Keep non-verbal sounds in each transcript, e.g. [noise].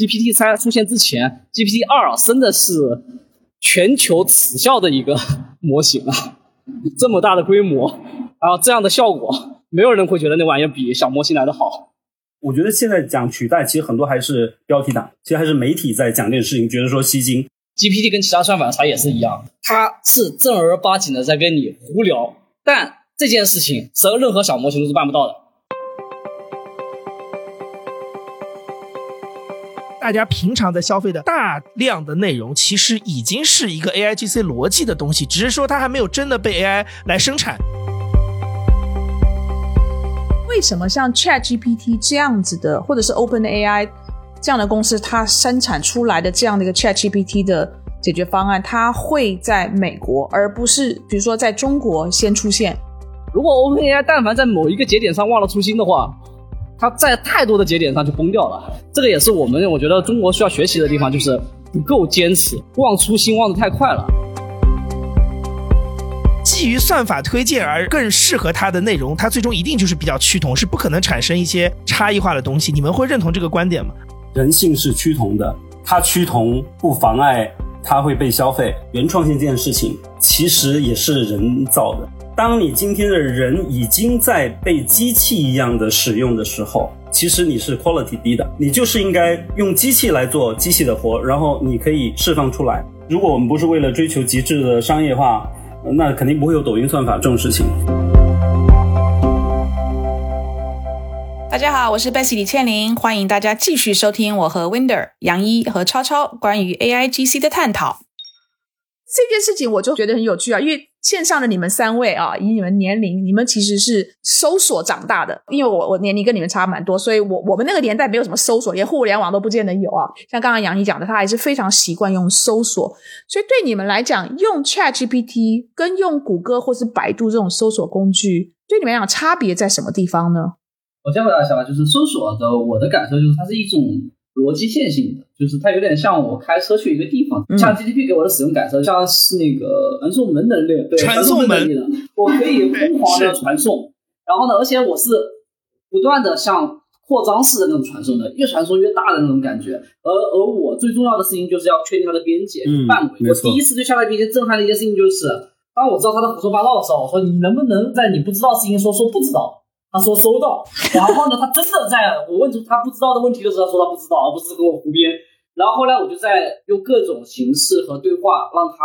GPT 三出现之前，GPT 二真的是全球耻笑的一个 [laughs] 模型啊！这么大的规模，然后这样的效果，没有人会觉得那玩意儿比小模型来的好。我觉得现在讲取代，其实很多还是标题党，其实还是媒体在讲这件事情，觉得说吸睛。GPT 跟其他算法差也是一样，它是正儿八经的在跟你胡聊，但这件事情是任何小模型都是办不到的。大家平常在消费的大量的内容，其实已经是一个 A I G C 逻辑的东西，只是说它还没有真的被 A I 来生产。为什么像 Chat GPT 这样子的，或者是 Open A I 这样的公司，它生产出来的这样的一个 Chat GPT 的解决方案，它会在美国，而不是比如说在中国先出现？如果 Open A I 但凡在某一个节点上忘了初心的话，它在太多的节点上就崩掉了，这个也是我们我觉得中国需要学习的地方，就是不够坚持，忘初心忘得太快了。基于算法推荐而更适合它的内容，它最终一定就是比较趋同，是不可能产生一些差异化的东西。你们会认同这个观点吗？人性是趋同的，它趋同不妨碍它会被消费。原创性这件事情其实也是人造的。当你今天的人已经在被机器一样的使用的时候，其实你是 quality 低的，你就是应该用机器来做机器的活，然后你可以释放出来。如果我们不是为了追求极致的商业化，那肯定不会有抖音算法这种事情。大家好，我是 Bessy 李倩玲，欢迎大家继续收听我和 Winder 杨一和超超关于 AIGC 的探讨。这件事情我就觉得很有趣啊，因为。线上的你们三位啊，以你们年龄，你们其实是搜索长大的。因为我我年龄跟你们差蛮多，所以我我们那个年代没有什么搜索，连互联网都不见得有啊。像刚刚杨毅讲的，他还是非常习惯用搜索。所以对你们来讲，用 Chat GPT 跟用谷歌或是百度这种搜索工具，对你们来讲差别在什么地方呢？我先回答一下吧，就是搜索的，我的感受就是它是一种。逻辑线性的，就是它有点像我开车去一个地方，像 GDP 给我的使用感受，像是那个传送门能力，对，传送门能力的，我可以疯狂的传送，然后呢，而且我是不断的像扩张式的那种传送的，越传送越大的那种感觉。而而我最重要的事情就是要确定它的边界范围。我第一次对下载边界震撼的一件事情就是，当我知道他在胡说八道的时候，我说你能不能在你不知道事情说说不知道。他说收到，然后呢，他真的在我问出他不知道的问题的时候，他说他不知道，而不是跟我胡编。然后后来我就在用各种形式和对话，让他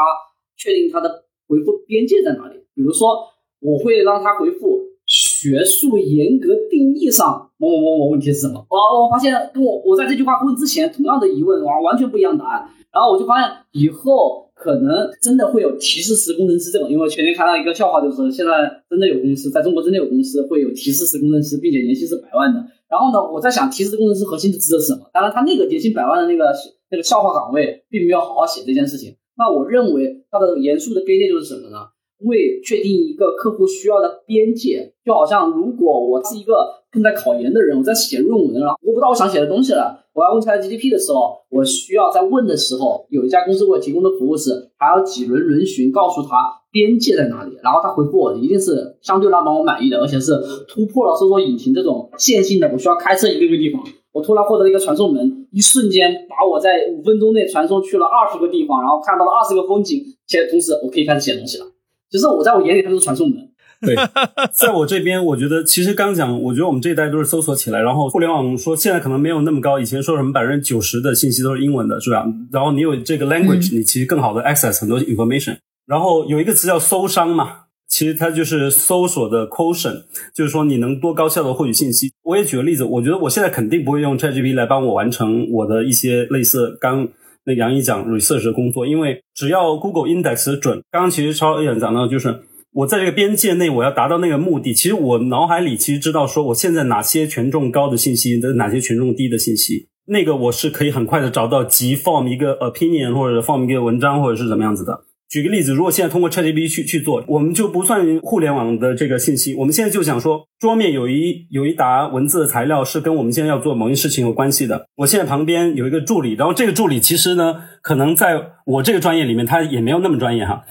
确定他的回复边界在哪里。比如说，我会让他回复学术严格定义上某某某某问题是什么。哦，我发现跟我我在这句话问之前同样的疑问，哇，完全不一样答案。然后我就发现以后。可能真的会有提示词工程师这种，因为前天看到一个笑话，就是现在真的有公司在中国真的有公司会有提示词工程师，并且年薪是百万的。然后呢，我在想提示工程师核心的职责是什么？当然，他那个年薪百万的那个那个笑话岗位，并没有好好写这件事情。那我认为他的严肃的边界就是什么呢？为确定一个客户需要的边界，就好像如果我是一个正在考研的人，我在写论文了，我不知道我想写的东西了，我要问 c h a t GDP 的时候，我需要在问的时候，有一家公司为我提供的服务是，还要几轮轮询，告诉他边界在哪里，然后他回复我的一定是相对让我满意的，而且是突破了搜索引擎这种线性的，我需要开车一个个地方，我突然获得了一个传送门，一瞬间把我在五分钟内传送去了二十个地方，然后看到了二十个风景，且同时我可以开始写东西了。其实我在我眼里，它是传送门。对，[laughs] 在我这边，我觉得其实刚讲，我觉得我们这一代都是搜索起来，然后互联网说现在可能没有那么高，以前说什么百分之九十的信息都是英文的，是吧？然后你有这个 language，你其实更好的 access 很多 information。然后有一个词叫搜商嘛，其实它就是搜索的 quotient，就是说你能多高效的获取信息。我也举个例子，我觉得我现在肯定不会用 ChatGPT 来帮我完成我的一些类似刚。那杨毅讲 research 的工作，因为只要 Google Index 准，刚刚其实超也讲到，就是我在这个边界内，我要达到那个目的。其实我脑海里其实知道，说我现在哪些权重高的信息，哪些权重低的信息，那个我是可以很快的找到，即 form 一个 opinion 或者 form 一个文章，或者是怎么样子的。举个例子，如果现在通过 ChatGPT 去去做，我们就不算互联网的这个信息，我们现在就想说，桌面有一有一沓文字的材料是跟我们现在要做某一事情有关系的。我现在旁边有一个助理，然后这个助理其实呢，可能在我这个专业里面，他也没有那么专业哈。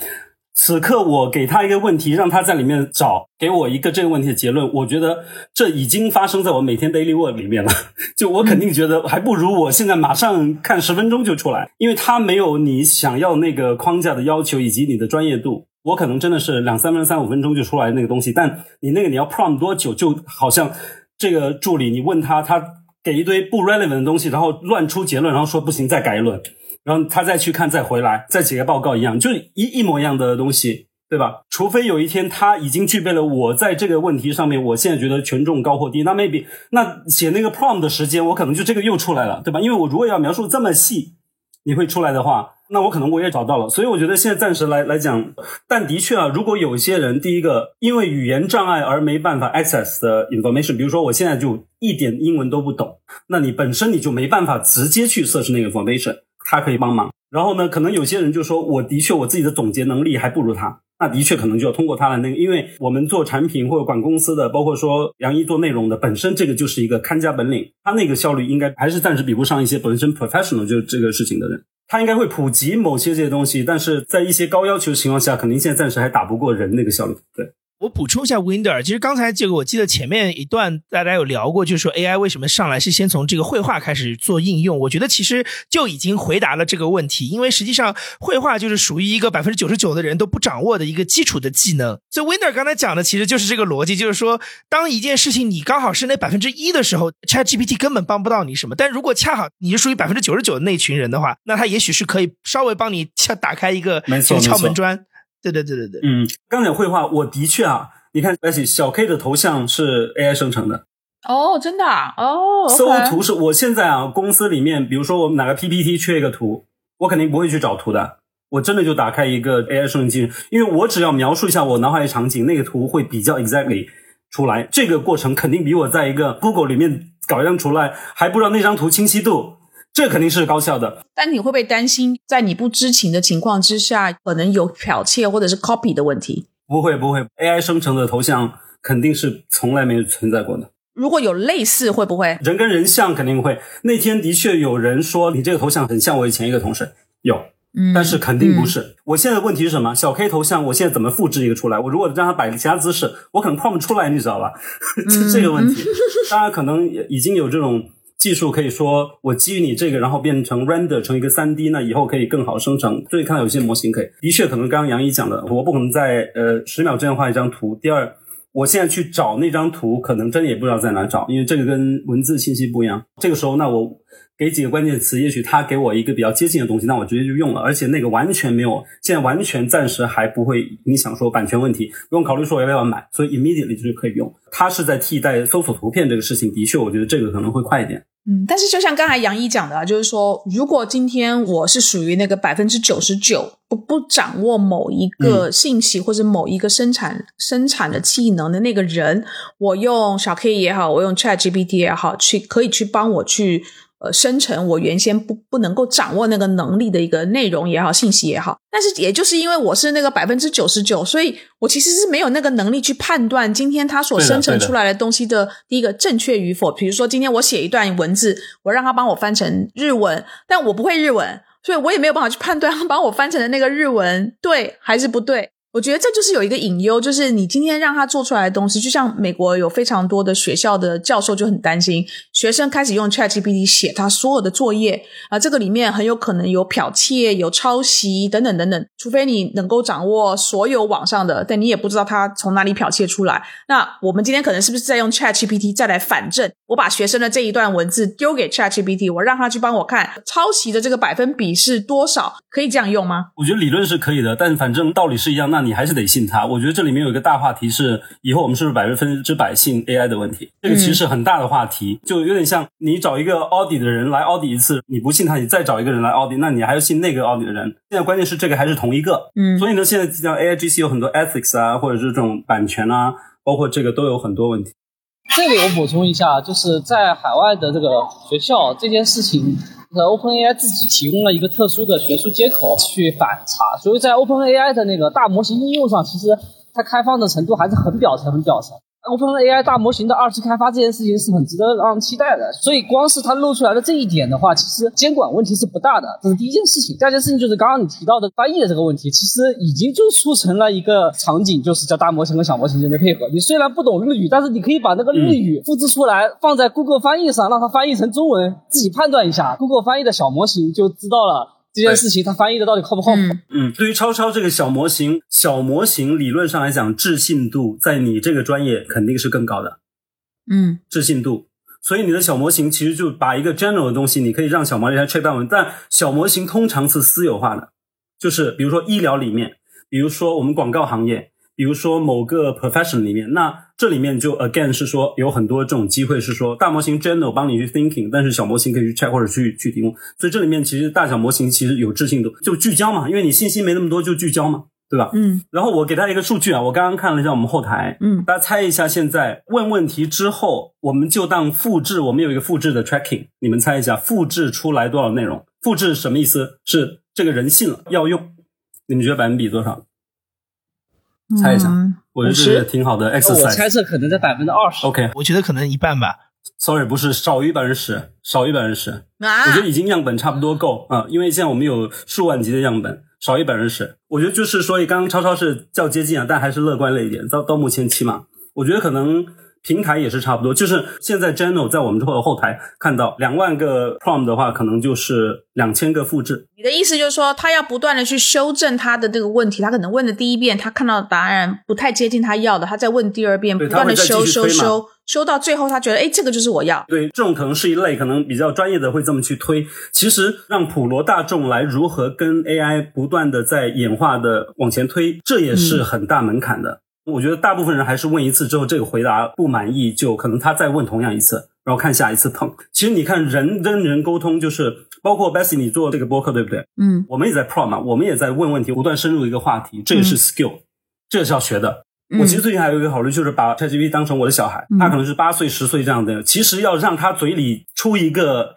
此刻我给他一个问题，让他在里面找，给我一个这个问题的结论。我觉得这已经发生在我每天 daily work 里面了。[laughs] 就我肯定觉得还不如我现在马上看十分钟就出来，因为他没有你想要那个框架的要求以及你的专业度。我可能真的是两三分三五分钟就出来那个东西，但你那个你要 prompt 多久？就好像这个助理，你问他，他给一堆不 relevant 的东西，然后乱出结论，然后说不行，再改一轮。然后他再去看，再回来，再写个报告一样，就一一模一样的东西，对吧？除非有一天他已经具备了我在这个问题上面，我现在觉得权重高或低，那 maybe 那写那个 prompt 的时间，我可能就这个又出来了，对吧？因为我如果要描述这么细，你会出来的话，那我可能我也找到了。所以我觉得现在暂时来来讲，但的确啊，如果有些人，第一个因为语言障碍而没办法 access 的 information，比如说我现在就一点英文都不懂，那你本身你就没办法直接去测试那个 information。他可以帮忙，然后呢，可能有些人就说，我的确我自己的总结能力还不如他，那的确可能就要通过他的那个，因为我们做产品或者管公司的，包括说杨一做内容的，本身这个就是一个看家本领，他那个效率应该还是暂时比不上一些本身 professional 就这个事情的人，他应该会普及某些这些东西，但是在一些高要求的情况下，肯定现在暂时还打不过人那个效率，对。我补充一下，Winder，其实刚才这个我记得前面一段大家有聊过，就是说 AI 为什么上来是先从这个绘画开始做应用？我觉得其实就已经回答了这个问题，因为实际上绘画就是属于一个百分之九十九的人都不掌握的一个基础的技能。所以 Winder 刚才讲的其实就是这个逻辑，就是说当一件事情你刚好是那百分之一的时候，ChatGPT 根本帮不到你什么。但如果恰好你是属于百分之九十九的那群人的话，那他也许是可以稍微帮你敲打开一个敲门砖。对对对对对，嗯，刚讲绘画，我的确啊。你看，而且小 K 的头像是 AI 生成的哦，真的啊，哦，搜图是我现在啊，公司里面，比如说我哪个 PPT 缺一个图，我肯定不会去找图的，我真的就打开一个 AI 生成器，因为我只要描述一下我脑海的场景，那个图会比较 exactly 出来，这个过程肯定比我在一个 Google 里面搞一张出来还不知道那张图清晰度，这肯定是高效的。但你会不会担心，在你不知情的情况之下，可能有剽窃或者是 copy 的问题？不会不会，AI 生成的头像肯定是从来没有存在过的。如果有类似，会不会人跟人像肯定会？那天的确有人说你这个头像很像我以前一个同事，有，但是肯定不是。我现在问题是什么？小 K 头像，我现在怎么复制一个出来？我如果让他摆个其他姿势，我可能不出来，你知道吧？[laughs] 就这个问题，当然可能已经有这种。技术可以说，我基于你这个，然后变成 render 成一个三 D，那以后可以更好生成。所以看到有些模型可以，的确可能刚刚杨一讲的，我不可能在呃十秒之内画一张图。第二，我现在去找那张图，可能真的也不知道在哪找，因为这个跟文字信息不一样。这个时候，那我。给几个关键词，也许他给我一个比较接近的东西，那我直接就用了，而且那个完全没有，现在完全暂时还不会影响说版权问题，不用考虑说我要不要买，所以 immediately 就是可以用。它是在替代搜索图片这个事情，的确，我觉得这个可能会快一点。嗯，但是就像刚才杨一讲的，啊就是说，如果今天我是属于那个百分之九十九不不掌握某一个信息或者某一个生产生产的技能的那个人，我用小 K 也好，我用 Chat GPT 也好，去可以去帮我去。呃，生成我原先不不能够掌握那个能力的一个内容也好，信息也好，但是也就是因为我是那个百分之九十九，所以我其实是没有那个能力去判断今天它所生成出来的东西的第一个正确与否。比如说今天我写一段文字，我让他帮我翻成日文，但我不会日文，所以我也没有办法去判断他帮我翻成的那个日文对还是不对。我觉得这就是有一个隐忧，就是你今天让他做出来的东西，就像美国有非常多的学校的教授就很担心，学生开始用 ChatGPT 写他所有的作业啊，这个里面很有可能有剽窃、有抄袭等等等等。除非你能够掌握所有网上的，但你也不知道他从哪里剽窃出来。那我们今天可能是不是在用 ChatGPT 再来反证？我把学生的这一段文字丢给 ChatGPT，我让他去帮我看抄袭的这个百分比是多少？可以这样用吗？我觉得理论是可以的，但反正道理是一样。那你还是得信他。我觉得这里面有一个大话题是，以后我们是不是百分之百信 AI 的问题？这个其实是很大的话题，就有点像你找一个 Audi 的人来 Audi 一次，你不信他，你再找一个人来 Audi，那你还要信那个 Audi 的人。现在关键是这个还是同一个，嗯，所以呢，现在像 AIGC 有很多 ethics 啊，或者是这种版权啊，包括这个都有很多问题。这里我补充一下，就是在海外的这个学校这件事情。OpenAI 自己提供了一个特殊的学术接口去反查，所以在 OpenAI 的那个大模型应用上，其实它开放的程度还是很表层、很表层。OpenAI 大模型的二次开发这件事情是很值得让人期待的，所以光是它露出来的这一点的话，其实监管问题是不大的，这是第一件事情。第二件事情就是刚刚你提到的翻译的这个问题，其实已经就促成了一个场景，就是叫大模型和小模型之间配合。你虽然不懂日语，但是你可以把那个日语复制出来，放在 Google 翻译上，让它翻译成中文，自己判断一下，Google 翻译的小模型就知道了。这件事情它翻译的到底靠不靠谱？嗯，对于超超这个小模型，小模型理论上来讲，置信度在你这个专业肯定是更高的。嗯，置信度，所以你的小模型其实就把一个 general 的东西，你可以让小模型来 check down，但小模型通常是私有化的，就是比如说医疗里面，比如说我们广告行业。比如说某个 profession 里面，那这里面就 again 是说有很多这种机会，是说大模型 general 帮你去 thinking，但是小模型可以去 check 或者去去提供。所以这里面其实大小模型其实有置信度，就聚焦嘛，因为你信息没那么多，就聚焦嘛，对吧？嗯。然后我给大家一个数据啊，我刚刚看了一下我们后台，嗯，大家猜一下，现在问问题之后，我们就当复制，我们有一个复制的 tracking，你们猜一下，复制出来多少内容？复制什么意思？是这个人信了要用，你们觉得百分比多少？猜一下。我觉得是挺好的 exercise。我猜测可能在百分之二十。OK，我觉得可能一半吧。Sorry，不是少于百分之十，少于百分之十。啊，我觉得已经样本差不多够啊，因为现在我们有数万级的样本，少于百分之十。我觉得就是说，刚刚超超是较接近啊，但还是乐观了一点。到到目前起码，我觉得可能。平台也是差不多，就是现在 General 在我们之后的后台看到两万个 Prompt 的话，可能就是两千个复制。你的意思就是说，他要不断的去修正他的这个问题，他可能问的第一遍，他看到的答案不太接近他要的，他再问第二遍，不断的修修修，修到最后他觉得，哎，这个就是我要。对，这种可能是一类，可能比较专业的会这么去推。其实让普罗大众来如何跟 AI 不断的在演化的往前推，这也是很大门槛的。我觉得大部分人还是问一次之后，这个回答不满意，就可能他再问同样一次，然后看下一次碰。其实你看人跟人沟通，就是包括 Bessy 你做这个播客对不对？嗯，我们也在 Pro 嘛，我们也在问问题，不断深入一个话题，这也是 skill，这也是要学的。我其实最近还有一个考虑，就是把 ChatGPT 当成我的小孩，他可能是八岁、十岁这样的，其实要让他嘴里出一个。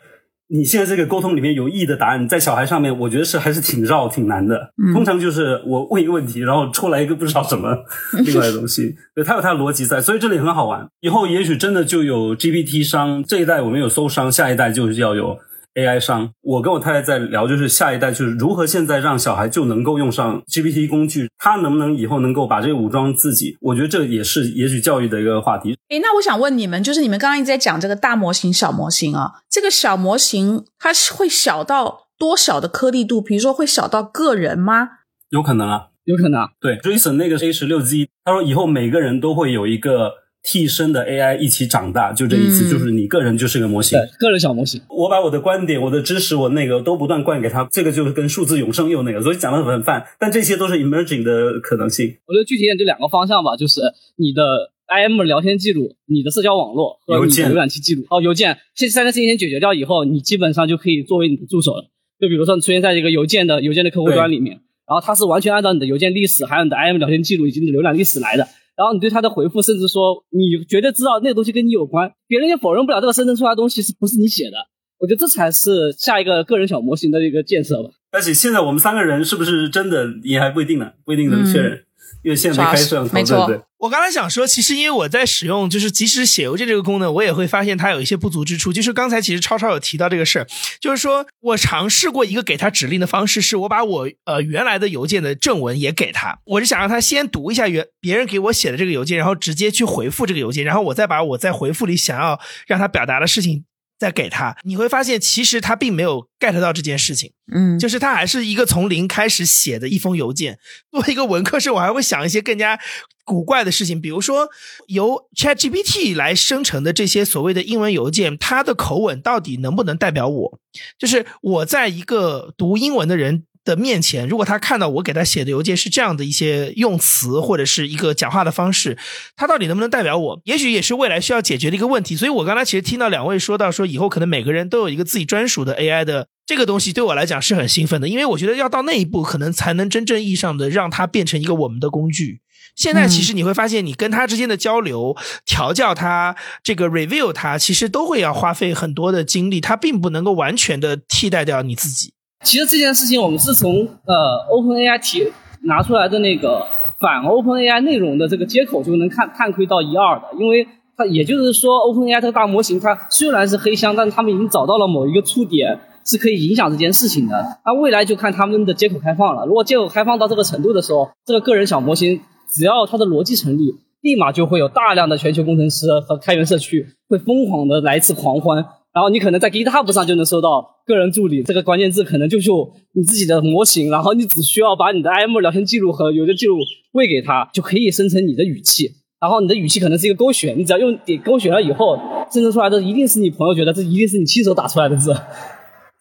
你现在这个沟通里面有意义的答案，在小孩上面，我觉得是还是挺绕、挺难的。通常就是我问一个问题，然后出来一个不知道什么 [laughs] 另外的东西，对，它有它的逻辑在，所以这里很好玩。以后也许真的就有 GPT 商，这一代我们有搜商，下一代就是要有。AI 商，我跟我太太在聊，就是下一代就是如何现在让小孩就能够用上 GPT 工具，他能不能以后能够把这个武装自己？我觉得这也是也许教育的一个话题。诶，那我想问你们，就是你们刚刚一直在讲这个大模型、小模型啊，这个小模型它会小到多小的颗粒度？比如说会小到个人吗？有可能啊，有可能。对，Jason 那个 A 十六 Z，他说以后每个人都会有一个。替身的 AI 一起长大，就这意思，就是你个人就是个模型，对，个人小模型。我把我的观点、我的知识、我那个都不断灌给他，这个就是跟数字永生又那个，所以讲的很泛。但这些都是 emerging 的可能性。我觉得具体点就两个方向吧，就是你的 IM 聊天记录、你的社交网络和你的浏览器记录。哦，邮件，这三个事情解决掉以后，你基本上就可以作为你的助手了。就比如说你出现在一个邮件的邮件的客户端里面，然后它是完全按照你的邮件历史、还有你的 IM 聊天记录以及你的浏览历史来的。然后你对他的回复，甚至说你绝对知道那个东西跟你有关，别人也否认不了这个生成出来的东西是不是你写的。我觉得这才是下一个个人小模型的一个建设吧。而且现在我们三个人是不是真的也还不一定呢？不一定能确认。因为现在没开摄像头，对对。我刚才想说，其实因为我在使用就是即时写邮件这个功能，我也会发现它有一些不足之处。就是刚才其实超超有提到这个事儿，就是说我尝试过一个给他指令的方式，是我把我呃原来的邮件的正文也给他，我是想让他先读一下原别人给我写的这个邮件，然后直接去回复这个邮件，然后我再把我在回复里想要让他表达的事情。再给他，你会发现其实他并没有 get 到这件事情，嗯，就是他还是一个从零开始写的一封邮件。作为一个文科生，我还会想一些更加古怪的事情，比如说由 ChatGPT 来生成的这些所谓的英文邮件，它的口吻到底能不能代表我？就是我在一个读英文的人。的面前，如果他看到我给他写的邮件是这样的一些用词或者是一个讲话的方式，他到底能不能代表我？也许也是未来需要解决的一个问题。所以我刚才其实听到两位说到说以后可能每个人都有一个自己专属的 AI 的这个东西，对我来讲是很兴奋的，因为我觉得要到那一步，可能才能真正意义上的让它变成一个我们的工具。现在其实你会发现，你跟他之间的交流、调教他、这个 review 他，其实都会要花费很多的精力，它并不能够完全的替代掉你自己。其实这件事情，我们是从呃 OpenAI 提拿出来的那个反 OpenAI 内容的这个接口就能看看窥到一二的，因为它也就是说 OpenAI 这个大模型它虽然是黑箱，但是他们已经找到了某一个触点是可以影响这件事情的。那未来就看他们的接口开放了。如果接口开放到这个程度的时候，这个个人小模型只要它的逻辑成立，立马就会有大量的全球工程师和开源社区会疯狂的来一次狂欢。然后你可能在 GitHub 上就能搜到“个人助理”这个关键字，可能就是你自己的模型，然后你只需要把你的 IM 聊天记录和有的记录喂给他，就可以生成你的语气。然后你的语气可能是一个勾选，你只要用点勾选了以后，生成出来的一定是你朋友觉得这一定是你亲手打出来的字。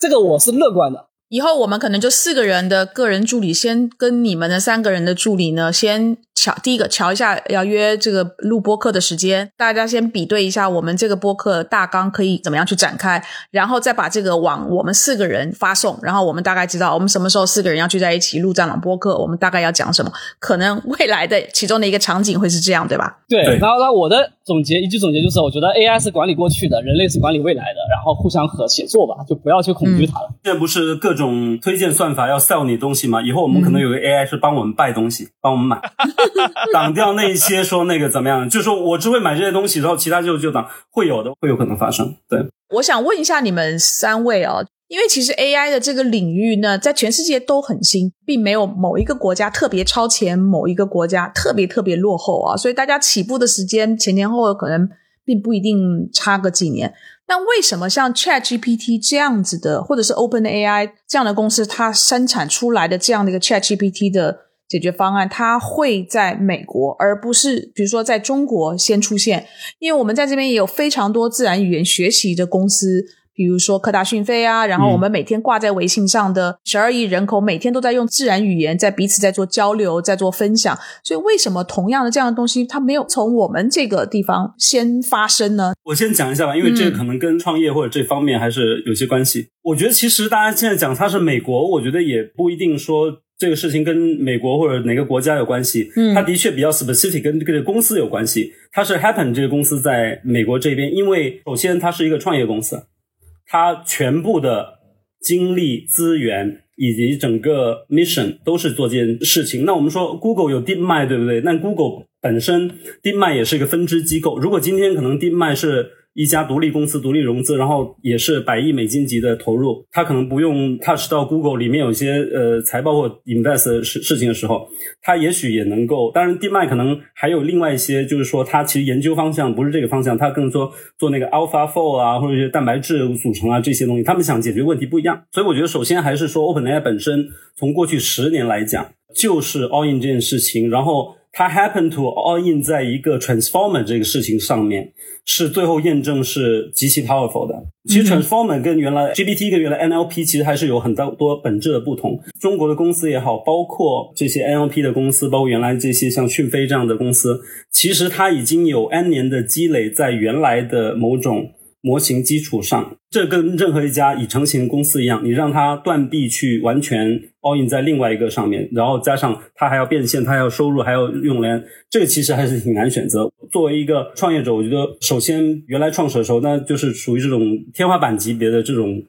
这个我是乐观的。以后我们可能就四个人的个人助理，先跟你们的三个人的助理呢，先瞧第一个瞧一下要约这个录播课的时间，大家先比对一下我们这个播客大纲可以怎么样去展开，然后再把这个往我们四个人发送，然后我们大概知道我们什么时候四个人要聚在一起录这档播客，我们大概要讲什么，可能未来的其中的一个场景会是这样，对吧？对。然后，那我的总结一句总结就是，我觉得 AI 是管理过去的，人类是管理未来的，然后互相和协作吧，就不要去恐惧它了。这不是各种推荐。算法要 sell 你东西吗？以后我们可能有个 AI 是帮我们卖东西，帮我们买，[laughs] 挡掉那些说那个怎么样？就说我只会买这些东西，然后其他就就挡，会有的，会有可能发生。对，我想问一下你们三位啊，因为其实 AI 的这个领域呢，在全世界都很新，并没有某一个国家特别超前，某一个国家特别特别落后啊，所以大家起步的时间前前后后可能并不一定差个几年。那为什么像 Chat GPT 这样子的，或者是 Open AI 这样的公司，它生产出来的这样的一个 Chat GPT 的解决方案，它会在美国，而不是比如说在中国先出现？因为我们在这边也有非常多自然语言学习的公司。比如说科大讯飞啊，然后我们每天挂在微信上的十二亿人口，每天都在用自然语言，在彼此在做交流，在做分享。所以为什么同样的这样的东西，它没有从我们这个地方先发生呢？我先讲一下吧，因为这个可能跟创业或者这方面还是有些关系。我觉得其实大家现在讲它是美国，我觉得也不一定说这个事情跟美国或者哪个国家有关系。嗯，它的确比较 specific，跟这个公司有关系。它是 Happen 这个公司在美国这边，因为首先它是一个创业公司。它全部的精力资源以及整个 mission 都是做这件事情。那我们说 Google 有 DeepMind，对不对？那 Google 本身 DeepMind 也是一个分支机构。如果今天可能 DeepMind 是一家独立公司独立融资，然后也是百亿美金级的投入，他可能不用 touch 到 Google 里面有一些呃财报或 invest 事事情的时候，他也许也能够。当然 d m i 可能还有另外一些，就是说他其实研究方向不是这个方向，他更说做那个 AlphaFold 啊，或者一些蛋白质组成啊这些东西，他们想解决问题不一样。所以我觉得，首先还是说 OpenAI 本身从过去十年来讲，就是 all in 这件事情，然后。它 happen to all in 在一个 transformer 这个事情上面，是最后验证是极其 powerful 的。其实 transformer 跟原来 GPT 跟原来 NLP 其实还是有很多多本质的不同。中国的公司也好，包括这些 NLP 的公司，包括原来这些像讯飞这样的公司，其实它已经有 N 年的积累在原来的某种。模型基础上，这跟任何一家已成型公司一样，你让它断臂去完全 all in 在另外一个上面，然后加上它还要变现，它要收入，还要用连，这个其实还是挺难选择。作为一个创业者，我觉得首先原来创始的时候，那就是属于这种天花板级别的这种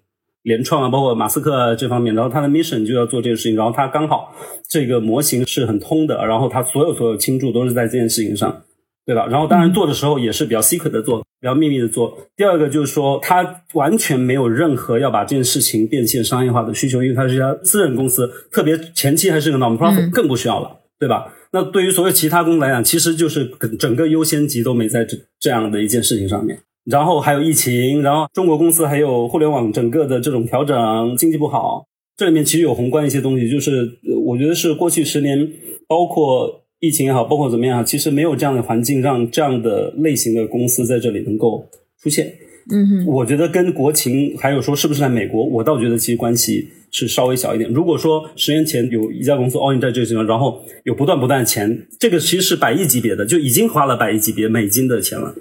联创啊，包括马斯克这方面，然后他的 mission 就要做这个事情，然后他刚好这个模型是很通的，然后他所有所有倾注都是在这件事情上。对吧？然后当然做的时候也是比较 secret 的做，比较秘密的做。第二个就是说，他完全没有任何要把这件事情变现商业化的需求，因为他是一家私人公司，特别前期还是个 non-profit，更不需要了，对吧？那对于所有其他公司来讲，其实就是整个优先级都没在这这样的一件事情上面。然后还有疫情，然后中国公司还有互联网整个的这种调整，经济不好，这里面其实有宏观一些东西，就是我觉得是过去十年包括。疫情也好，包括怎么样，其实没有这样的环境让这样的类型的公司在这里能够出现。嗯哼，我觉得跟国情还有说是不是在美国，我倒觉得其实关系是稍微小一点。如果说十年前有一家公司 all in 在这个地方，然后有不断不断的钱，这个其实是百亿级别的，就已经花了百亿级别美金的钱了。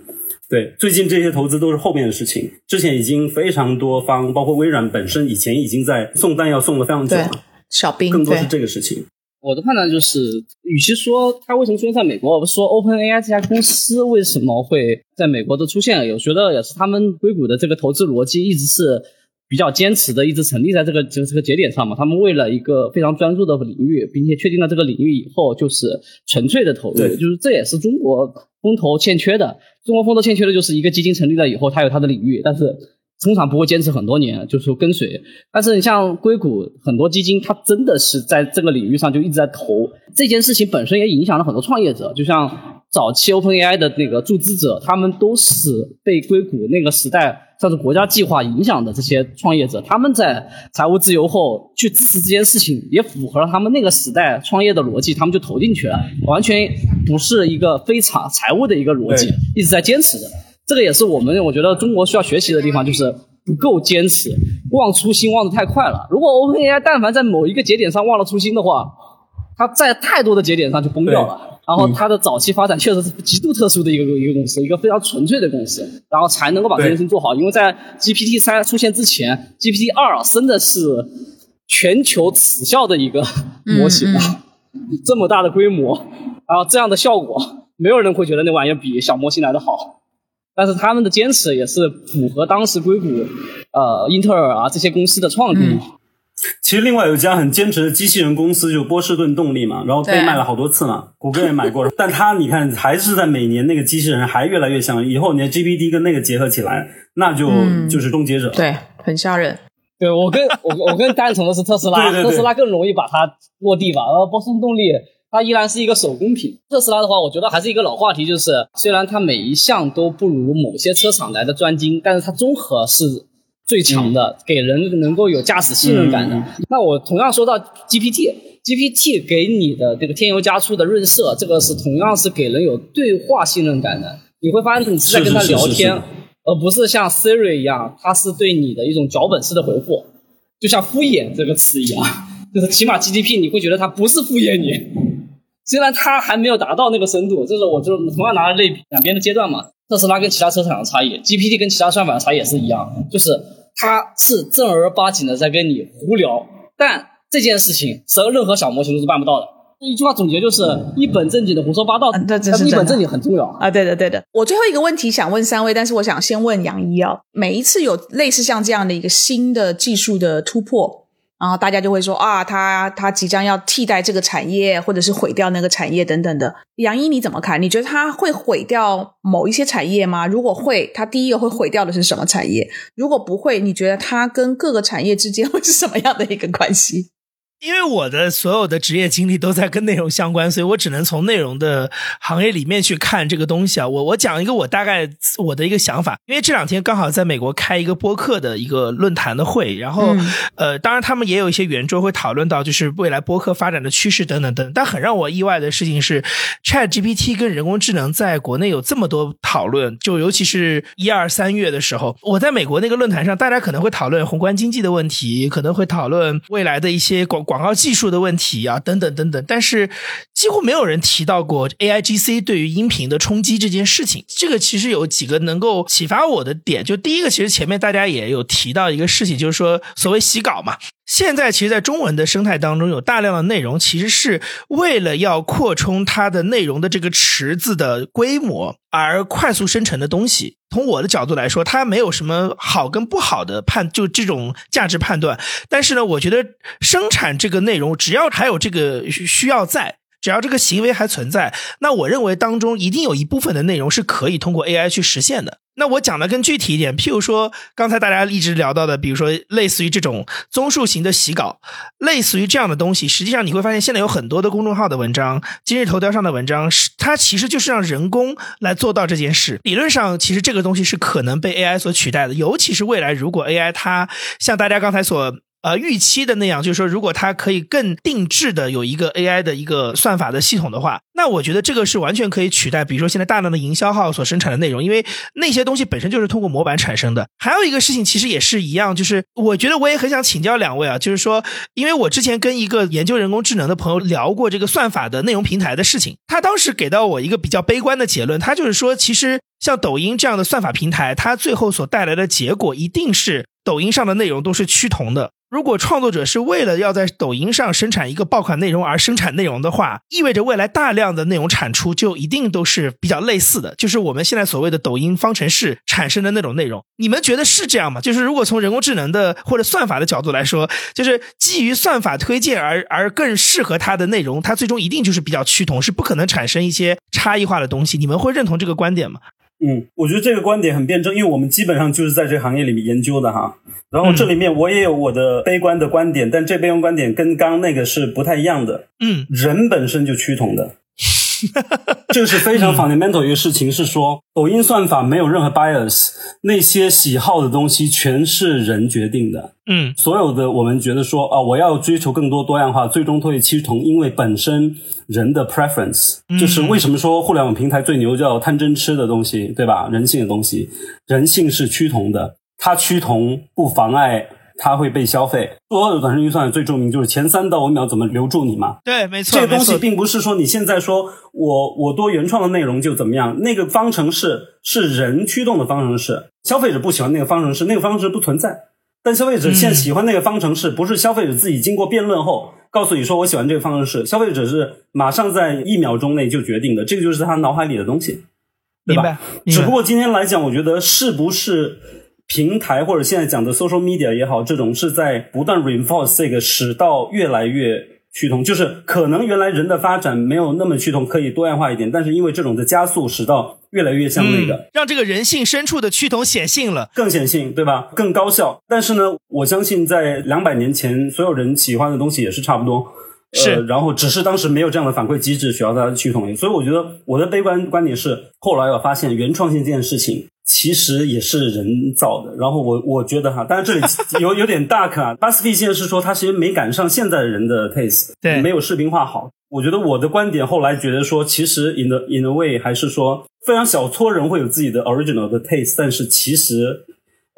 对，最近这些投资都是后面的事情，之前已经非常多方，包括微软本身以前已经在送弹药送了非常久了，小兵更多是这个事情。我的判断就是，与其说它为什么出现在美国，而不是说 OpenAI 这家公司为什么会在美国的出现，我觉得也是他们硅谷的这个投资逻辑一直是比较坚持的一直成立在这个这个这个节点上嘛。他们为了一个非常专注的领域，并且确定了这个领域以后，就是纯粹的投入，就是这也是中国风投欠缺的。中国风投欠缺的就是一个基金成立了以后，它有它的领域，但是。通常不会坚持很多年，就是说跟随。但是你像硅谷很多基金，它真的是在这个领域上就一直在投。这件事情本身也影响了很多创业者，就像早期 OpenAI 的那个注资者，他们都是被硅谷那个时代算是国家计划影响的这些创业者。他们在财务自由后去支持这件事情，也符合了他们那个时代创业的逻辑，他们就投进去了，完全不是一个非常财务的一个逻辑，一直在坚持的。这个也是我们我觉得中国需要学习的地方，就是不够坚持，忘初心忘得太快了。如果 OpenAI 但凡在某一个节点上忘了初心的话，它在太多的节点上就崩掉了。然后它的早期发展确实是极度特殊的一个一个公司，一个非常纯粹的公司，然后才能够把这件事情做好。因为在 GPT 三出现之前，GPT 二真的是全球耻笑的一个模型啊，这么大的规模，然后这样的效果，没有人会觉得那玩意儿比小模型来的好。但是他们的坚持也是符合当时硅谷、呃英特尔啊这些公司的创意。其实另外有一家很坚持的机器人公司，就波士顿动力嘛，然后被卖了好多次嘛，谷歌也买过。但它你看还是在每年那个机器人还越来越像，以后你的 GPT 跟那个结合起来，那就就是终结者。对，很吓人。对我跟我我更赞成的是特斯拉，特斯拉更容易把它落地吧。然后波士顿动力。它依然是一个手工品。特斯拉的话，我觉得还是一个老话题，就是虽然它每一项都不如某些车厂来的专精，但是它综合是最强的，给人能够有驾驶信任感的。那我同样说到 GPT，GPT 给你的这个添油加醋的润色，这个是同样是给人有对话信任感的。你会发现你是在跟他聊天，而不是像 Siri 一样，它是对你的一种脚本式的回复，就像敷衍这个词一样，[laughs] 就是起码 GDP 你会觉得它不是敷衍你。虽然它还没有达到那个深度，这是我就同样拿来类比两边的阶段嘛。特斯拉跟其他车厂的差异，GPT 跟其他算法的差异也是一样，就是它是正儿八经的在跟你胡聊，但这件事情任任何小模型都是办不到的。一句话总结就是一本正经的胡说八道，这这是一本正经很重要啊！对的对的。我最后一个问题想问三位，但是我想先问杨一啊，每一次有类似像这样的一个新的技术的突破。然后大家就会说啊，他他即将要替代这个产业，或者是毁掉那个产业等等的。杨一你怎么看？你觉得他会毁掉某一些产业吗？如果会，他第一个会毁掉的是什么产业？如果不会，你觉得他跟各个产业之间会是什么样的一个关系？因为我的所有的职业经历都在跟内容相关，所以我只能从内容的行业里面去看这个东西啊。我我讲一个我大概我的一个想法，因为这两天刚好在美国开一个播客的一个论坛的会，然后呃，当然他们也有一些圆桌会讨论到就是未来播客发展的趋势等等等。但很让我意外的事情是，Chat GPT 跟人工智能在国内有这么多讨论，就尤其是一二三月的时候，我在美国那个论坛上，大家可能会讨论宏观经济的问题，可能会讨论未来的一些广。广告技术的问题啊，等等等等，但是几乎没有人提到过 A I G C 对于音频的冲击这件事情。这个其实有几个能够启发我的点，就第一个，其实前面大家也有提到一个事情，就是说所谓洗稿嘛。现在其实，在中文的生态当中，有大量的内容，其实是为了要扩充它的内容的这个池子的规模而快速生成的东西。从我的角度来说，它没有什么好跟不好的判，就这种价值判断。但是呢，我觉得生产这个内容，只要还有这个需要在，只要这个行为还存在，那我认为当中一定有一部分的内容是可以通过 AI 去实现的。那我讲的更具体一点，譬如说刚才大家一直聊到的，比如说类似于这种综述型的洗稿，类似于这样的东西，实际上你会发现现在有很多的公众号的文章，今日头条上的文章，是它其实就是让人工来做到这件事。理论上，其实这个东西是可能被 AI 所取代的，尤其是未来如果 AI 它像大家刚才所。呃，预期的那样，就是说，如果它可以更定制的有一个 AI 的一个算法的系统的话，那我觉得这个是完全可以取代，比如说现在大量的营销号所生产的内容，因为那些东西本身就是通过模板产生的。还有一个事情其实也是一样，就是我觉得我也很想请教两位啊，就是说，因为我之前跟一个研究人工智能的朋友聊过这个算法的内容平台的事情，他当时给到我一个比较悲观的结论，他就是说，其实像抖音这样的算法平台，它最后所带来的结果一定是抖音上的内容都是趋同的。如果创作者是为了要在抖音上生产一个爆款内容而生产内容的话，意味着未来大量的内容产出就一定都是比较类似的，就是我们现在所谓的抖音方程式产生的那种内容。你们觉得是这样吗？就是如果从人工智能的或者算法的角度来说，就是基于算法推荐而而更适合它的内容，它最终一定就是比较趋同，是不可能产生一些差异化的东西。你们会认同这个观点吗？嗯，我觉得这个观点很辩证，因为我们基本上就是在这行业里面研究的哈。然后这里面我也有我的悲观的观点，但这悲观观点跟刚那个是不太一样的。嗯，人本身就趋同的。[laughs] 这个是非常 fundamental 一个事情，是说抖音算法没有任何 bias，那些喜好的东西全是人决定的。嗯，所有的我们觉得说啊，我要追求更多多样化，最终都会趋同，因为本身人的 preference 就是为什么说互联网平台最牛叫贪真痴的东西，对吧？人性的东西，人性是趋同的，它趋同不妨碍。它会被消费。所有的短视频算最著名就是前三到五秒怎么留住你嘛？对，没错。这个东西并不是说你现在说我我多原创的内容就怎么样，那个方程式是人驱动的方程式，消费者不喜欢那个方程式，那个方程式不存在。但消费者现在喜欢那个方程式，不是消费者自己经过辩论后告诉你说我喜欢这个方程式，消费者是马上在一秒钟内就决定的，这个就是他脑海里的东西，对吧？只不过今天来讲，我觉得是不是？平台或者现在讲的 social media 也好，这种是在不断 reinforce 这个，使到越来越趋同。就是可能原来人的发展没有那么趋同，可以多样化一点，但是因为这种的加速，使到越来越像那个，让这个人性深处的趋同显性了，更显性，对吧？更高效。但是呢，我相信在两百年前，所有人喜欢的东西也是差不多，是。然后只是当时没有这样的反馈机制，需要大家趋同。所以我觉得我的悲观观点是，后来我发现原创性这件事情。其实也是人造的，然后我我觉得哈，但是这里 [laughs] 有有点大可啊。巴斯蒂现在是说他其实没赶上现在人的 taste，对，没有视频化好。我觉得我的观点后来觉得说，其实 in the in a way 还是说非常小撮人会有自己的 original 的 taste，但是其实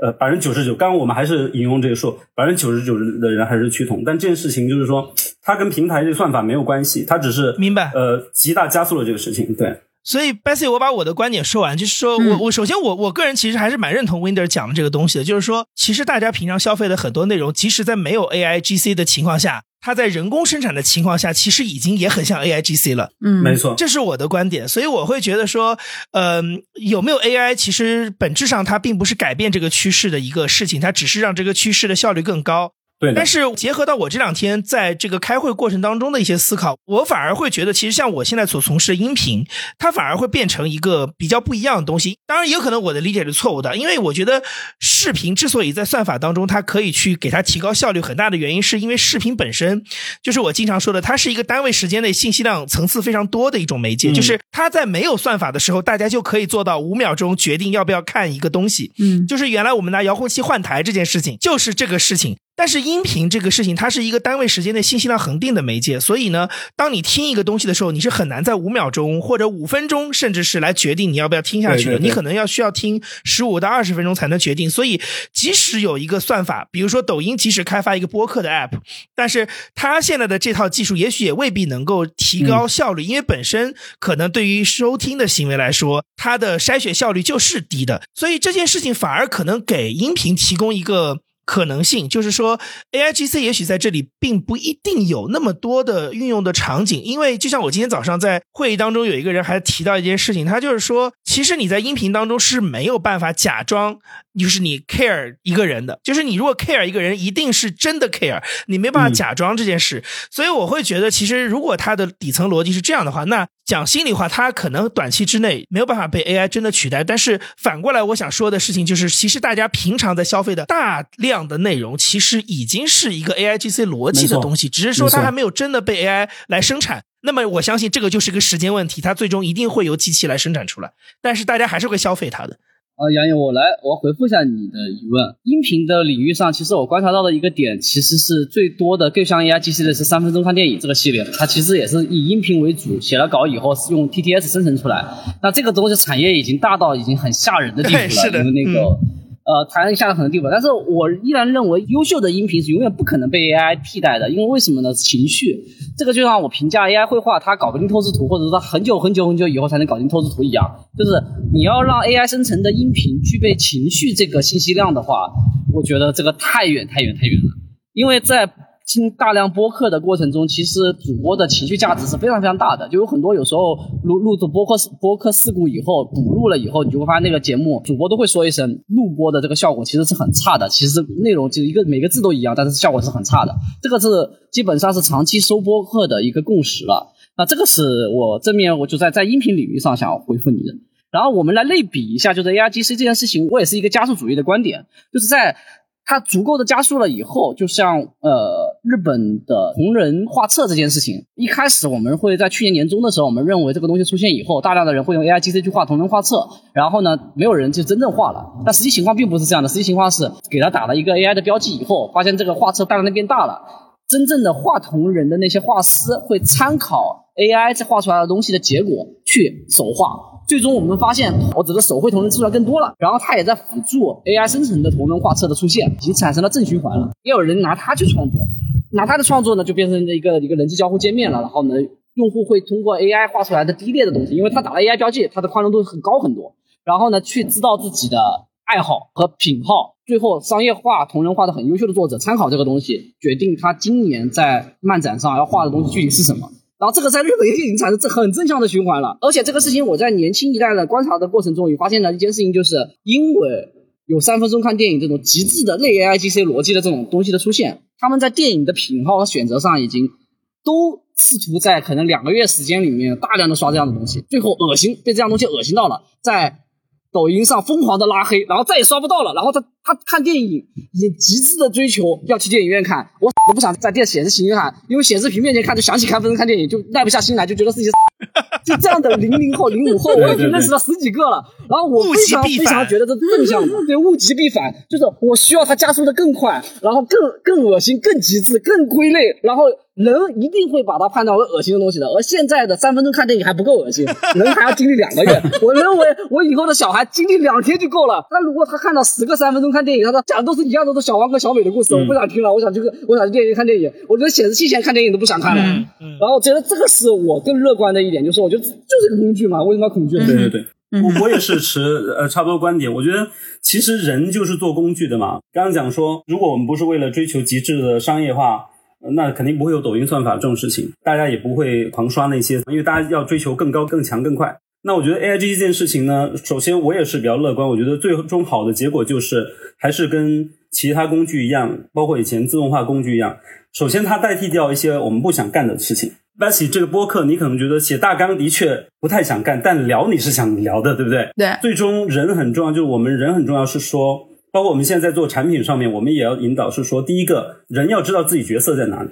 呃百分之九十九，刚刚我们还是引用这个数，百分之九十九的人还是趋同。但这件事情就是说，它跟平台这个算法没有关系，它只是明白呃极大加速了这个事情，对。所以 b e s s y 我把我的观点说完，就是说我我首先我我个人其实还是蛮认同 Winder 讲的这个东西的，就是说，其实大家平常消费的很多内容，即使在没有 AI GC 的情况下，它在人工生产的情况下，其实已经也很像 AI GC 了。嗯，没错，这是我的观点。所以我会觉得说，嗯，有没有 AI，其实本质上它并不是改变这个趋势的一个事情，它只是让这个趋势的效率更高。对，但是结合到我这两天在这个开会过程当中的一些思考，我反而会觉得，其实像我现在所从事的音频，它反而会变成一个比较不一样的东西。当然，也有可能我的理解是错误的，因为我觉得视频之所以在算法当中它可以去给它提高效率，很大的原因是因为视频本身就是我经常说的，它是一个单位时间内信息量层次非常多的一种媒介，就是它在没有算法的时候，大家就可以做到五秒钟决定要不要看一个东西。嗯，就是原来我们拿遥控器换台这件事情，就是这个事情。但是音频这个事情，它是一个单位时间内信息量恒定的媒介，所以呢，当你听一个东西的时候，你是很难在五秒钟或者五分钟，甚至是来决定你要不要听下去的。你可能要需要听十五到二十分钟才能决定。所以，即使有一个算法，比如说抖音，即使开发一个播客的 app，但是它现在的这套技术，也许也未必能够提高效率，因为本身可能对于收听的行为来说，它的筛选效率就是低的。所以这件事情反而可能给音频提供一个。可能性就是说，A I G C 也许在这里并不一定有那么多的运用的场景，因为就像我今天早上在会议当中有一个人还提到一件事情，他就是说，其实你在音频当中是没有办法假装就是你 care 一个人的，就是你如果 care 一个人，一定是真的 care，你没办法假装这件事。所以我会觉得，其实如果它的底层逻辑是这样的话，那讲心里话，它可能短期之内没有办法被 A I 真的取代。但是反过来，我想说的事情就是，其实大家平常在消费的大量。的内容其实已经是一个 A I G C 逻辑的东西，只是说它还没有真的被 A I 来生产。那么我相信这个就是一个时间问题，它最终一定会由机器来生产出来。但是大家还是会消费它的。啊，杨颖，我来，我回复一下你的疑问。音频的领域上，其实我观察到的一个点，其实是最多的更像 A I G C 的是三分钟看电影这个系列，它其实也是以音频为主，写了稿以后是用 T T S 生成出来。那这个东西产业已经大到已经很吓人的地步了，[laughs] 因为那个。呃，谈一下很多地方，但是我依然认为优秀的音频是永远不可能被 AI 替代的，因为为什么呢？情绪，这个就像我评价 AI 绘画，它搞不定透视图，或者说很久很久很久以后才能搞定透视图一样，就是你要让 AI 生成的音频具备情绪这个信息量的话，我觉得这个太远太远太远了。因为在听大量播客的过程中，其实主播的情绪价值是非常非常大的。就有很多有时候录录制播客播客事故以后补录了以后，你就会发现那个节目主播都会说一声录播的这个效果其实是很差的。其实内容就一个每个字都一样，但是效果是很差的。这个是基本上是长期收播客的一个共识了。那这个是我正面我就在在音频领域上想要回复你的。然后我们来类比一下，就是 A I G C 这件事情，我也是一个加速主义的观点，就是在。它足够的加速了以后，就像呃日本的同人画册这件事情，一开始我们会在去年年中的时候，我们认为这个东西出现以后，大量的人会用 A I G C 去画同人画册，然后呢，没有人就真正画了。但实际情况并不是这样的，实际情况是给他打了一个 A I 的标记以后，发现这个画册大量的变大了，真正的画同人的那些画师会参考 A I 这画出来的东西的结果去手画。最终我们发现，桃子的手绘同人出来更多了，然后它也在辅助 AI 生成的同人画册的出现，已经产生了正循环了。也有人拿它去创作，拿它的创作呢，就变成了一个一个人机交互界面了。然后呢，用户会通过 AI 画出来的低劣的东西，因为它打了 AI 标记，它的宽容度很高很多。然后呢，去知道自己的爱好和品号，最后商业化同人画的很优秀的作者参考这个东西，决定他今年在漫展上要画的东西具体是什么。然后这个在日本也已经产生这很正向的循环了，而且这个事情我在年轻一代的观察的过程中也发现了一件事情，就是因为有三分钟看电影这种极致的类 A I G C 逻辑的这种东西的出现，他们在电影的品号和选择上已经都试图在可能两个月时间里面大量的刷这样的东西，最后恶心被这样东西恶心到了，在。抖音上疯狂的拉黑，然后再也刷不到了。然后他他看电影也极致的追求要去电影院看，我我不想在电显示屏看，因为显示屏面前看就想起看分看电影，就耐不下心来，就觉得自己就这样的零零后、零五后，我已经认识了十几个了。然后我非常非常觉得这正向的，对物极必反，就是我需要它加速的更快，然后更更恶心、更极致、更归类，然后。人一定会把它判断为恶心的东西的，而现在的三分钟看电影还不够恶心，[laughs] 人还要经历两个月。[laughs] 我认为我以后的小孩经历两天就够了。那如果他看到十个三分钟看电影，他说讲的都是一样的，都是小王和小美的故事，我不想听了，我想去，我想去电影院看电影。我觉得显示器前看电影都不想看了。然后我觉得这个是我更乐观的一点，就是我觉得就是个工具嘛，为什么要恐惧？对对对，我我也是持 [laughs] 呃差不多观点。我觉得其实人就是做工具的嘛。刚刚讲说，如果我们不是为了追求极致的商业化。那肯定不会有抖音算法这种事情，大家也不会狂刷那些，因为大家要追求更高、更强、更快。那我觉得 A I G 这件事情呢，首先我也是比较乐观，我觉得最终好的结果就是还是跟其他工具一样，包括以前自动化工具一样。首先，它代替掉一些我们不想干的事情。Bessy 这个播客，你可能觉得写大纲的确不太想干，但聊你是想聊的，对不对？对。最终人很重要，就是我们人很重要，是说。包括我们现在在做产品上面，我们也要引导，是说，第一个人要知道自己角色在哪里，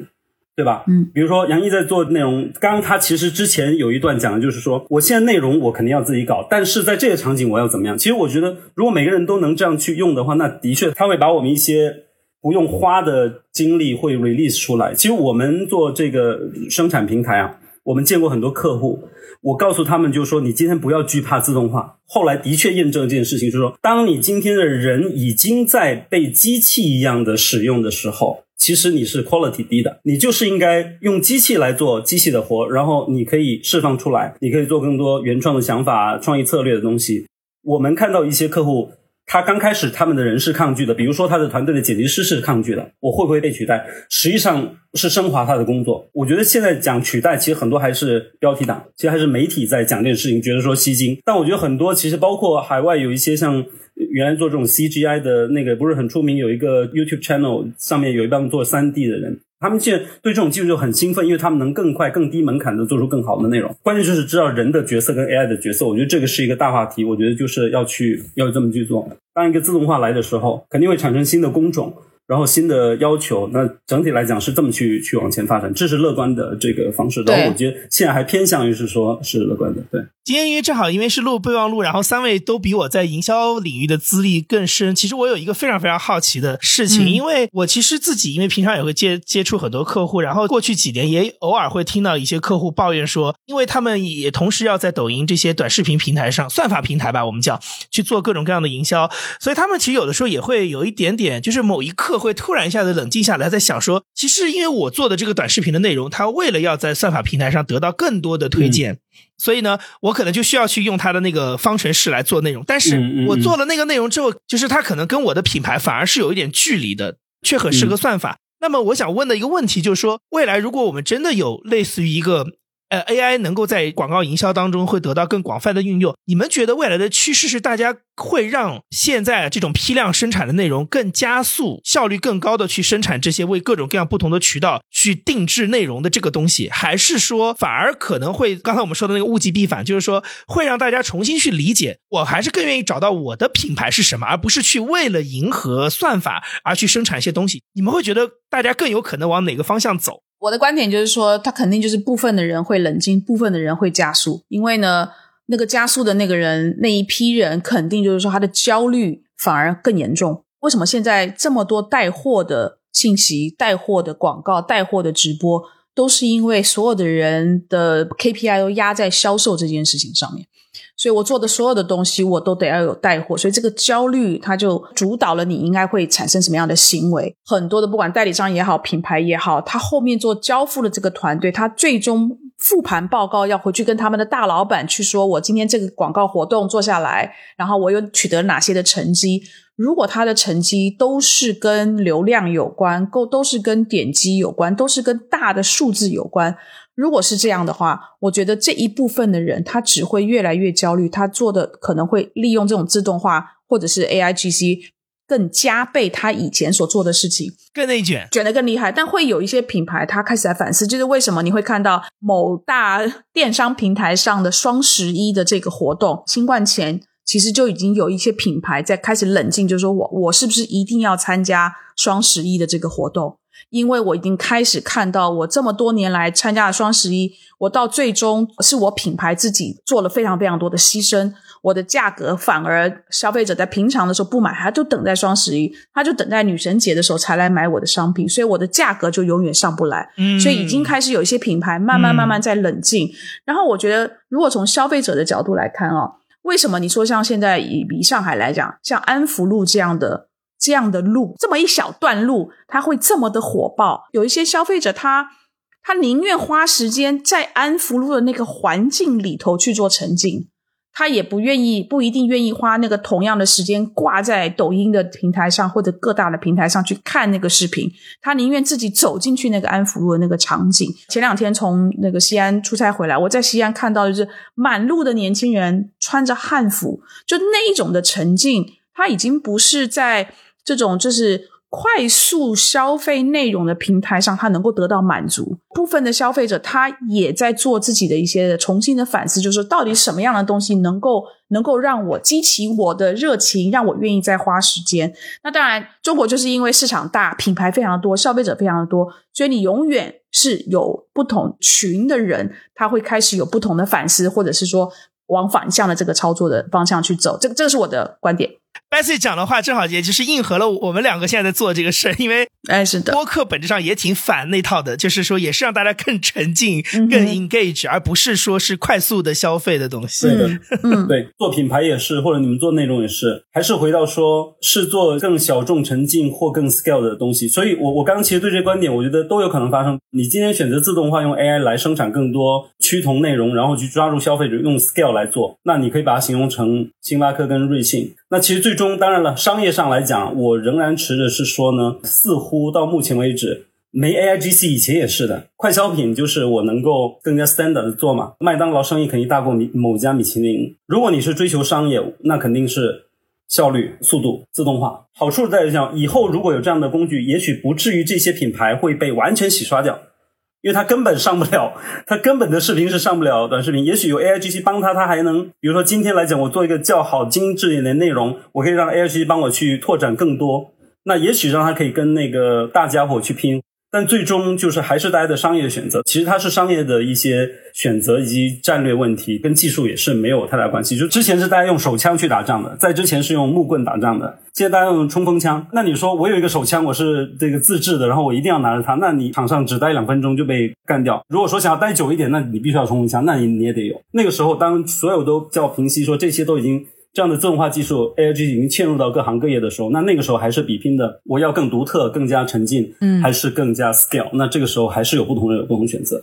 对吧？嗯，比如说杨毅在做内容，刚刚他其实之前有一段讲的就是说，我现在内容我肯定要自己搞，但是在这个场景我要怎么样？其实我觉得，如果每个人都能这样去用的话，那的确他会把我们一些不用花的精力会 release 出来。其实我们做这个生产平台啊，我们见过很多客户。我告诉他们，就是说，你今天不要惧怕自动化。后来的确验证这件事情，就是说，当你今天的人已经在被机器一样的使用的时候，其实你是 quality 低的，你就是应该用机器来做机器的活，然后你可以释放出来，你可以做更多原创的想法、创意策略的东西。我们看到一些客户。他刚开始，他们的人是抗拒的，比如说他的团队的剪辑师是抗拒的，我会不会被取代？实际上是升华他的工作。我觉得现在讲取代，其实很多还是标题党，其实还是媒体在讲这件事情，觉得说吸睛。但我觉得很多其实包括海外有一些像原来做这种 CGI 的那个不是很出名，有一个 YouTube channel 上面有一帮做 3D 的人。他们现在对这种技术就很兴奋，因为他们能更快、更低门槛的做出更好的内容。关键就是知道人的角色跟 AI 的角色，我觉得这个是一个大话题。我觉得就是要去要这么去做。当一个自动化来的时候，肯定会产生新的工种。然后新的要求，那整体来讲是这么去去往前发展，这是乐观的这个方式。然后我觉得现在还偏向于是说是乐观的。对，今天因为正好因为是录备忘录，然后三位都比我在营销领域的资历更深。其实我有一个非常非常好奇的事情，因为我其实自己因为平常也会接接触很多客户，然后过去几年也偶尔会听到一些客户抱怨说，因为他们也同时要在抖音这些短视频平台上，算法平台吧，我们叫去做各种各样的营销，所以他们其实有的时候也会有一点点，就是某一刻。会突然一下子冷静下来，在想说，其实因为我做的这个短视频的内容，它为了要在算法平台上得到更多的推荐，所以呢，我可能就需要去用它的那个方程式来做内容。但是我做了那个内容之后，就是它可能跟我的品牌反而是有一点距离的，却很适合算法。那么我想问的一个问题就是说，未来如果我们真的有类似于一个。，AI 能够在广告营销当中会得到更广泛的运用。你们觉得未来的趋势是大家会让现在这种批量生产的内容更加速、效率更高的去生产这些为各种各样不同的渠道去定制内容的这个东西，还是说反而可能会刚才我们说的那个物极必反，就是说会让大家重新去理解，我还是更愿意找到我的品牌是什么，而不是去为了迎合算法而去生产一些东西。你们会觉得大家更有可能往哪个方向走？我的观点就是说，他肯定就是部分的人会冷静，部分的人会加速。因为呢，那个加速的那个人那一批人，肯定就是说他的焦虑反而更严重。为什么现在这么多带货的信息、带货的广告、带货的直播，都是因为所有的人的 KPI 都压在销售这件事情上面。所以我做的所有的东西，我都得要有带货，所以这个焦虑它就主导了你应该会产生什么样的行为。很多的不管代理商也好，品牌也好，他后面做交付的这个团队，他最终复盘报告要回去跟他们的大老板去说，我今天这个广告活动做下来，然后我又取得哪些的成绩。如果他的成绩都是跟流量有关，够都是跟点击有关，都是跟大的数字有关。如果是这样的话，我觉得这一部分的人他只会越来越焦虑，他做的可能会利用这种自动化或者是 AIGC 更加倍他以前所做的事情，更内卷，卷得更厉害。但会有一些品牌他开始来反思，就是为什么你会看到某大电商平台上的双十一的这个活动，新冠前其实就已经有一些品牌在开始冷静，就是说我我是不是一定要参加双十一的这个活动？因为我已经开始看到，我这么多年来参加了双十一，我到最终是我品牌自己做了非常非常多的牺牲，我的价格反而消费者在平常的时候不买，他就等在双十一，他就等在女神节的时候才来买我的商品，所以我的价格就永远上不来。嗯，所以已经开始有一些品牌慢慢慢慢在冷静。然后我觉得，如果从消费者的角度来看哦，为什么你说像现在以以上海来讲，像安福路这样的？这样的路，这么一小段路，它会这么的火爆。有一些消费者，他他宁愿花时间在安福路的那个环境里头去做沉浸，他也不愿意，不一定愿意花那个同样的时间挂在抖音的平台上或者各大的平台上去看那个视频。他宁愿自己走进去那个安福路的那个场景。前两天从那个西安出差回来，我在西安看到就是满路的年轻人穿着汉服，就那一种的沉浸，他已经不是在。这种就是快速消费内容的平台上，它能够得到满足。部分的消费者他也在做自己的一些重新的反思，就是到底什么样的东西能够能够让我激起我的热情，让我愿意再花时间。那当然，中国就是因为市场大，品牌非常的多，消费者非常的多，所以你永远是有不同群的人，他会开始有不同的反思，或者是说往反向的这个操作的方向去走。这个，这个是我的观点。Bessie 讲的话正好也就是应和了我们两个现在在做这个事因为哎是的，播客本质上也挺反那套的，就是说也是让大家更沉浸、更 engage，而不是说是快速的消费的东西。对的，嗯，[laughs] 对，做品牌也是，或者你们做内容也是，还是回到说是做更小众、沉浸或更 scale 的东西。所以，我我刚刚其实对这观点，我觉得都有可能发生。你今天选择自动化用 AI 来生产更多趋同内容，然后去抓住消费者用 scale 来做，那你可以把它形容成星巴克跟瑞幸。那其实最终，当然了，商业上来讲，我仍然持的是说呢，似乎到目前为止，没 AIGC 以前也是的，快消品就是我能够更加 standard 的做嘛。麦当劳生意肯定大过米某家米其林。如果你是追求商业，那肯定是效率、速度、自动化。好处在于讲，以后如果有这样的工具，也许不至于这些品牌会被完全洗刷掉。因为它根本上不了，它根本的视频是上不了短视频。也许有 AIGC 帮他，他还能，比如说今天来讲，我做一个较好、精致一点的内容，我可以让 AIGC 帮我去拓展更多。那也许让他可以跟那个大家伙去拼。但最终就是还是大家的商业选择，其实它是商业的一些选择以及战略问题，跟技术也是没有太大关系。就之前是大家用手枪去打仗的，在之前是用木棍打仗的，现在大家用冲锋枪。那你说我有一个手枪，我是这个自制的，然后我一定要拿着它，那你场上只待两分钟就被干掉。如果说想要待久一点，那你必须要冲锋枪，那你你也得有。那个时候，当所有都叫平息，说这些都已经。这样的自动化技术，A I G 已经嵌入到各行各业的时候，那那个时候还是比拼的，我要更独特、更加沉浸，嗯，还是更加 scale？那这个时候还是有不同人有不同选择。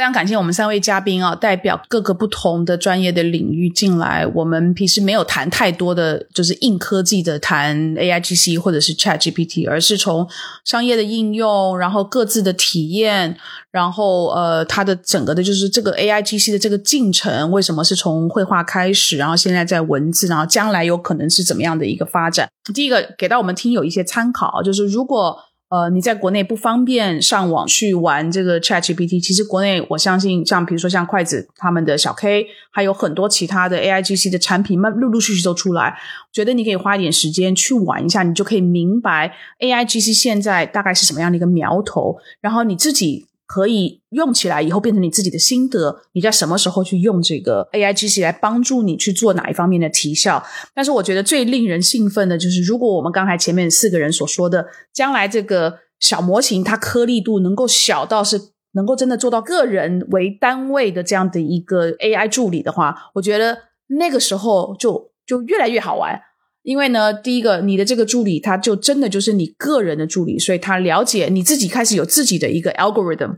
非常感谢我们三位嘉宾啊，代表各个不同的专业的领域进来。我们平时没有谈太多的就是硬科技的谈 AIGC 或者是 ChatGPT，而是从商业的应用，然后各自的体验，然后呃，它的整个的就是这个 AIGC 的这个进程，为什么是从绘画开始，然后现在在文字，然后将来有可能是怎么样的一个发展？第一个给到我们听友一些参考，就是如果。呃，你在国内不方便上网去玩这个 ChatGPT，其实国内我相信，像比如说像筷子他们的小 K，还有很多其他的 AIGC 的产品，慢陆陆续续都出来。觉得你可以花一点时间去玩一下，你就可以明白 AIGC 现在大概是什么样的一个苗头，然后你自己。可以用起来以后变成你自己的心得，你在什么时候去用这个 A I G C 来帮助你去做哪一方面的提效？但是我觉得最令人兴奋的就是，如果我们刚才前面四个人所说的，将来这个小模型它颗粒度能够小到是能够真的做到个人为单位的这样的一个 A I 助理的话，我觉得那个时候就就越来越好玩。因为呢，第一个，你的这个助理他就真的就是你个人的助理，所以他了解你自己，开始有自己的一个 algorithm，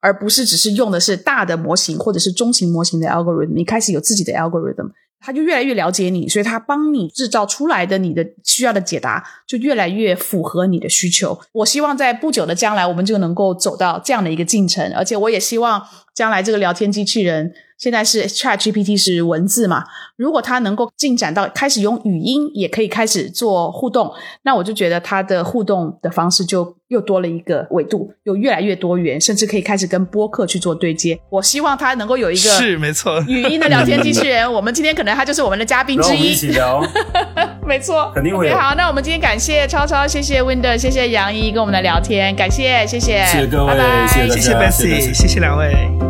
而不是只是用的是大的模型或者是中型模型的 algorithm，你开始有自己的 algorithm。他就越来越了解你，所以他帮你制造出来的你的需要的解答就越来越符合你的需求。我希望在不久的将来，我们就能够走到这样的一个进程，而且我也希望将来这个聊天机器人。现在是 Chat GPT 是文字嘛？如果它能够进展到开始用语音，也可以开始做互动，那我就觉得它的互动的方式就又多了一个维度，又越来越多元，甚至可以开始跟播客去做对接。我希望它能够有一个是没错语音的聊天机器人。我们今天可能他就是我们的嘉宾之一，一起聊，没错，肯定会。好，那我们今天感谢超超，谢谢 Winder，谢谢杨一跟我们的聊天，感谢，谢谢，谢谢各位，谢谢 Bessy，谢谢两位。